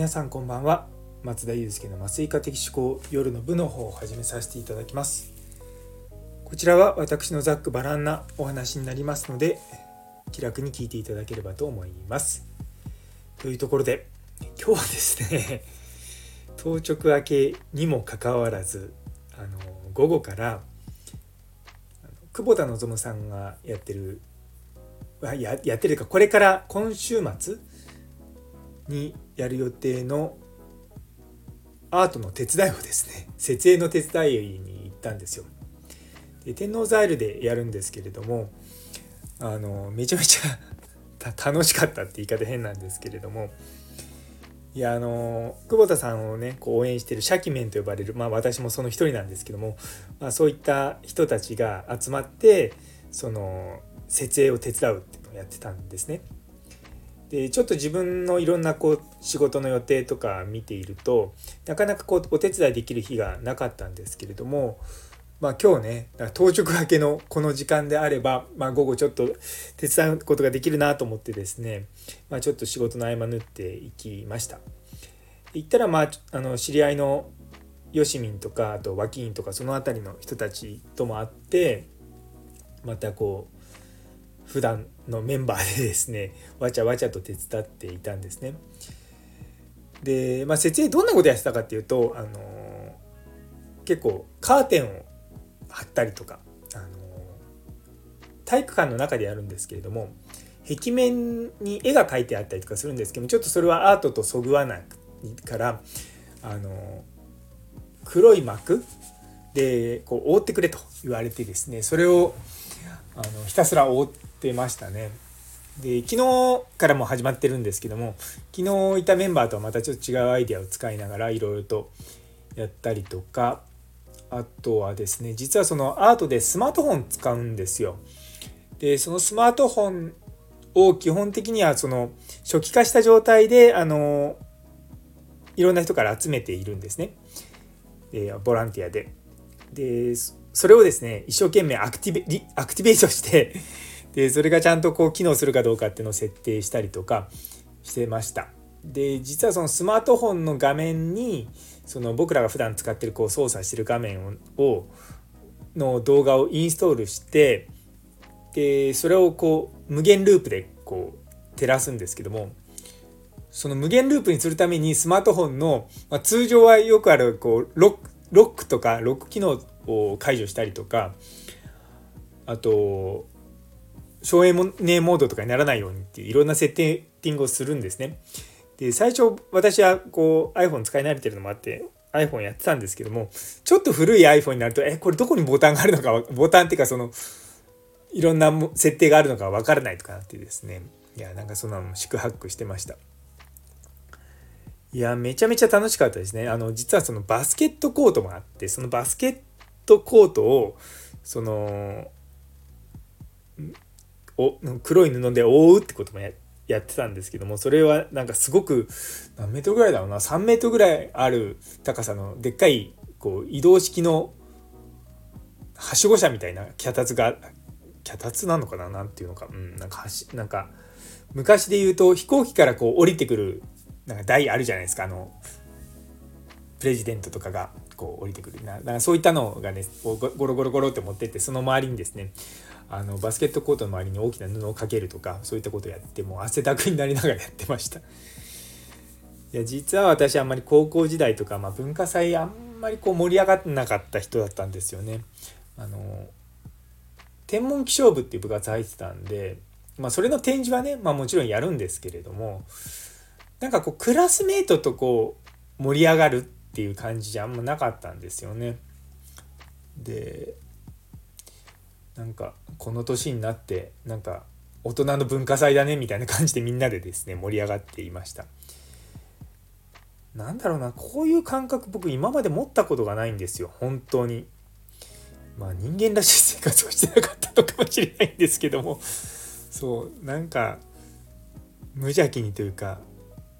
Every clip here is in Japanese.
皆さんこんばんは。松田祐介の麻酔科的思考夜の部の方を始めさせていただきます。こちらは私のざっくばらんなお話になりますので気楽に聞いていただければと思います。というところで今日はですね当直明けにもかかわらずあの午後から久保田望さんがやってるややってるかこれから今週末にやる予定のアートの手伝いをですね 設営の手伝いに行ったんですよ。で天王ザイルでやるんですけれどもあのめちゃめちゃ 楽しかったって言い方変なんですけれどもいやあの久保田さんをねこう応援してるシャキメンと呼ばれるまあ私もその一人なんですけども、まあ、そういった人たちが集まってその設営を手伝うっていうのをやってたんですね。でちょっと自分のいろんなこう仕事の予定とか見ているとなかなかこうお手伝いできる日がなかったんですけれどもまあ今日ね当直明けのこの時間であれば、まあ、午後ちょっと手伝うことができるなと思ってですね、まあ、ちょっと仕事の合間縫っていきました。行ったらまああの知り合いのよしみんとかあと脇員とかその辺りの人たちとも会ってまたこう普段のメンバーでですねわちゃわちゃと手伝っていたんですね。で、まあ、設営どんなことやってたかっていうと、あの結構カーテンを貼ったりとか、あの体育館の中でやるんですけれども壁面に絵が描いてあったりとかするんですけどもちょっとそれはアートとそぐわないからあの黒い幕でこう覆ってくれと言われてですねそれをあのひたすら覆ってましたね。で昨日からも始まってるんですけども昨日いたメンバーとはまたちょっと違うアイデアを使いながらいろいろとやったりとかあとはですね実はそのアートでスマートフォン使うんですよ。でそのスマートフォンを基本的にはその初期化した状態であのいろんな人から集めているんですね。でボランティアで。でそれをですね一生懸命アクティベアクティベートしてでそれがちゃんとこう機能するかどうかっていうのを設定したりとかしてました。で実はそのスマートフォンの画面にその僕らが普段使ってるこう操作してる画面をの動画をインストールしてでそれをこう無限ループでこう照らすんですけどもその無限ループにするためにスマートフォンの、まあ、通常はよくあるこうロックロックとかロック機能を解除したりとかあと省エネモードとかにならないようにっていういろんなセッティングをするんですね。で最初私はこう iPhone 使い慣れてるのもあって iPhone やってたんですけどもちょっと古い iPhone になるとえこれどこにボタンがあるのかボタンっていうかそのいろんな設定があるのか分からないとかなってですねいやなんかそんなの宿泊してました。いやめちゃめちゃ楽しかったですね。あの実はそのバスケットコートもあってそのバスケットコートをそのお黒い布で覆うってこともやってたんですけどもそれはなんかすごく何メートルぐらいだろうな3メートルぐらいある高さのでっかいこう移動式のはしご車みたいな脚立が脚立なのかななんていうのか、うん、なんかなんか昔で言うと飛行機からこう降りてくるなんか台あるじゃないですかあのプレジデントとかがこう降りてくる。なだかそういったのがねゴロゴロゴロって持ってってその周りにですねあのバスケットコートの周りに大きな布をかけるとかそういったことをやってもう汗だくになりながらやってました。いや実は私あんまり高校時代とか、まあ、文化祭あんまりこう盛り上がってなかった人だったんですよね。あの天文気象部っていう部活入ってたんで、まあ、それの展示はね、まあ、もちろんやるんですけれどもなんかこうクラスメートとこう盛り上がるっていう感じじゃあんまなかったんですよね。でなんかこの年になってなんか大人の文化祭だねみたいな感じでみんなでですね盛り上がっていました。なんだろうなこういう感覚僕今まで持ったことがないんですよ。本当に。まあ人間らしい生活をしてなかったのかもしれないんですけども。そうなんか無邪気にというか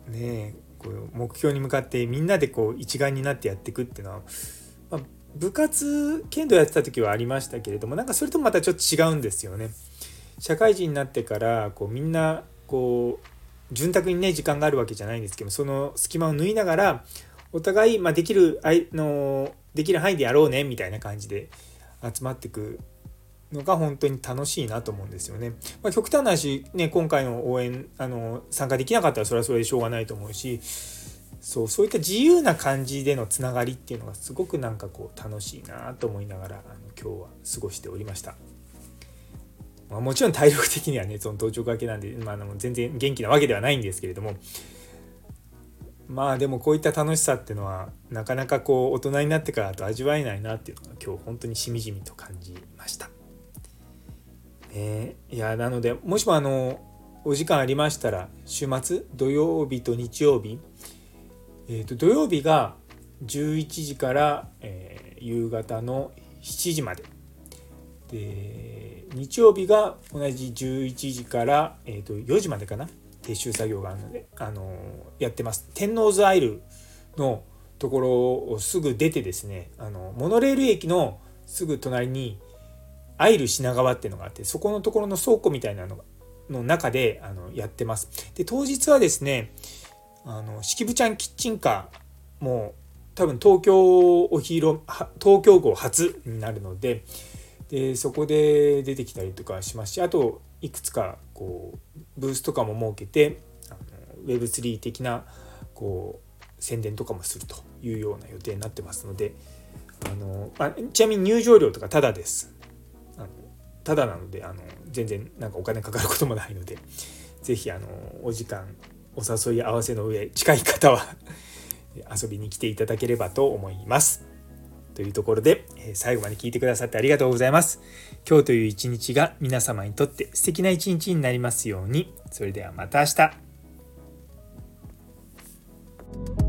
ねこう目標に向かってみんなでこう一丸になってやっていくっていうのは、まあ、部活剣道やってた時はありましたけれどもなんかそれともまたちょっと違うんですよね。社会人になってからこうみんなこう潤沢にね時間があるわけじゃないんですけどその隙間を縫いながらお互い、まあ、できるあのできる範囲でやろうねみたいな感じで集まってくのが本当に楽しいなと思うんですよね。まあ、極端な話、ね、今回の応援あの参加できなかったらそれはそれでしょうがないと思うしそうそういった自由な感じでのつながりっていうのがすごくなんかこう楽しいなと思いながらあの今日は過ごしておりました。まあ、もちろん体力的にはねその登頂かけなんで、まあ、あの全然元気なわけではないんですけれどもまあでもこういった楽しさっていうのはなかなかこう大人になってからと味わえないなっていうのが今日本当にしみじみと感じました。ね、いやなのでもしもあのお時間ありましたら週末土曜日と日曜日、えー、と土曜日が11時から、えー、夕方の7時まで。で日曜日が同じ11時から、えー、と4時までかな。撤収作業があるので、あのやってます。天王洲アイルのところをすぐ出てですねあのモノレール駅のすぐ隣にアイル品川っていうのがあってそこのところの倉庫みたいなのの中であのやってます。で当日はですねあの式部ちゃんキッチンカーも多分東京お披露東京号初になるのででそこで出てきたりとかしますしあといくつかこうブースとかも設けてあの Web3 的なこう宣伝とかもするというような予定になってますのであのあちなみに入場料とかタダです。あのタダなのであの全然なんかお金かかることもないので是非あのお時間お誘い合わせの上近い方は 遊びに来ていただければと思います。というところで、え最後まで聞いてくださってありがとうございます。今日という一日が皆様にとって素敵な一日になりますように。それではまた明日。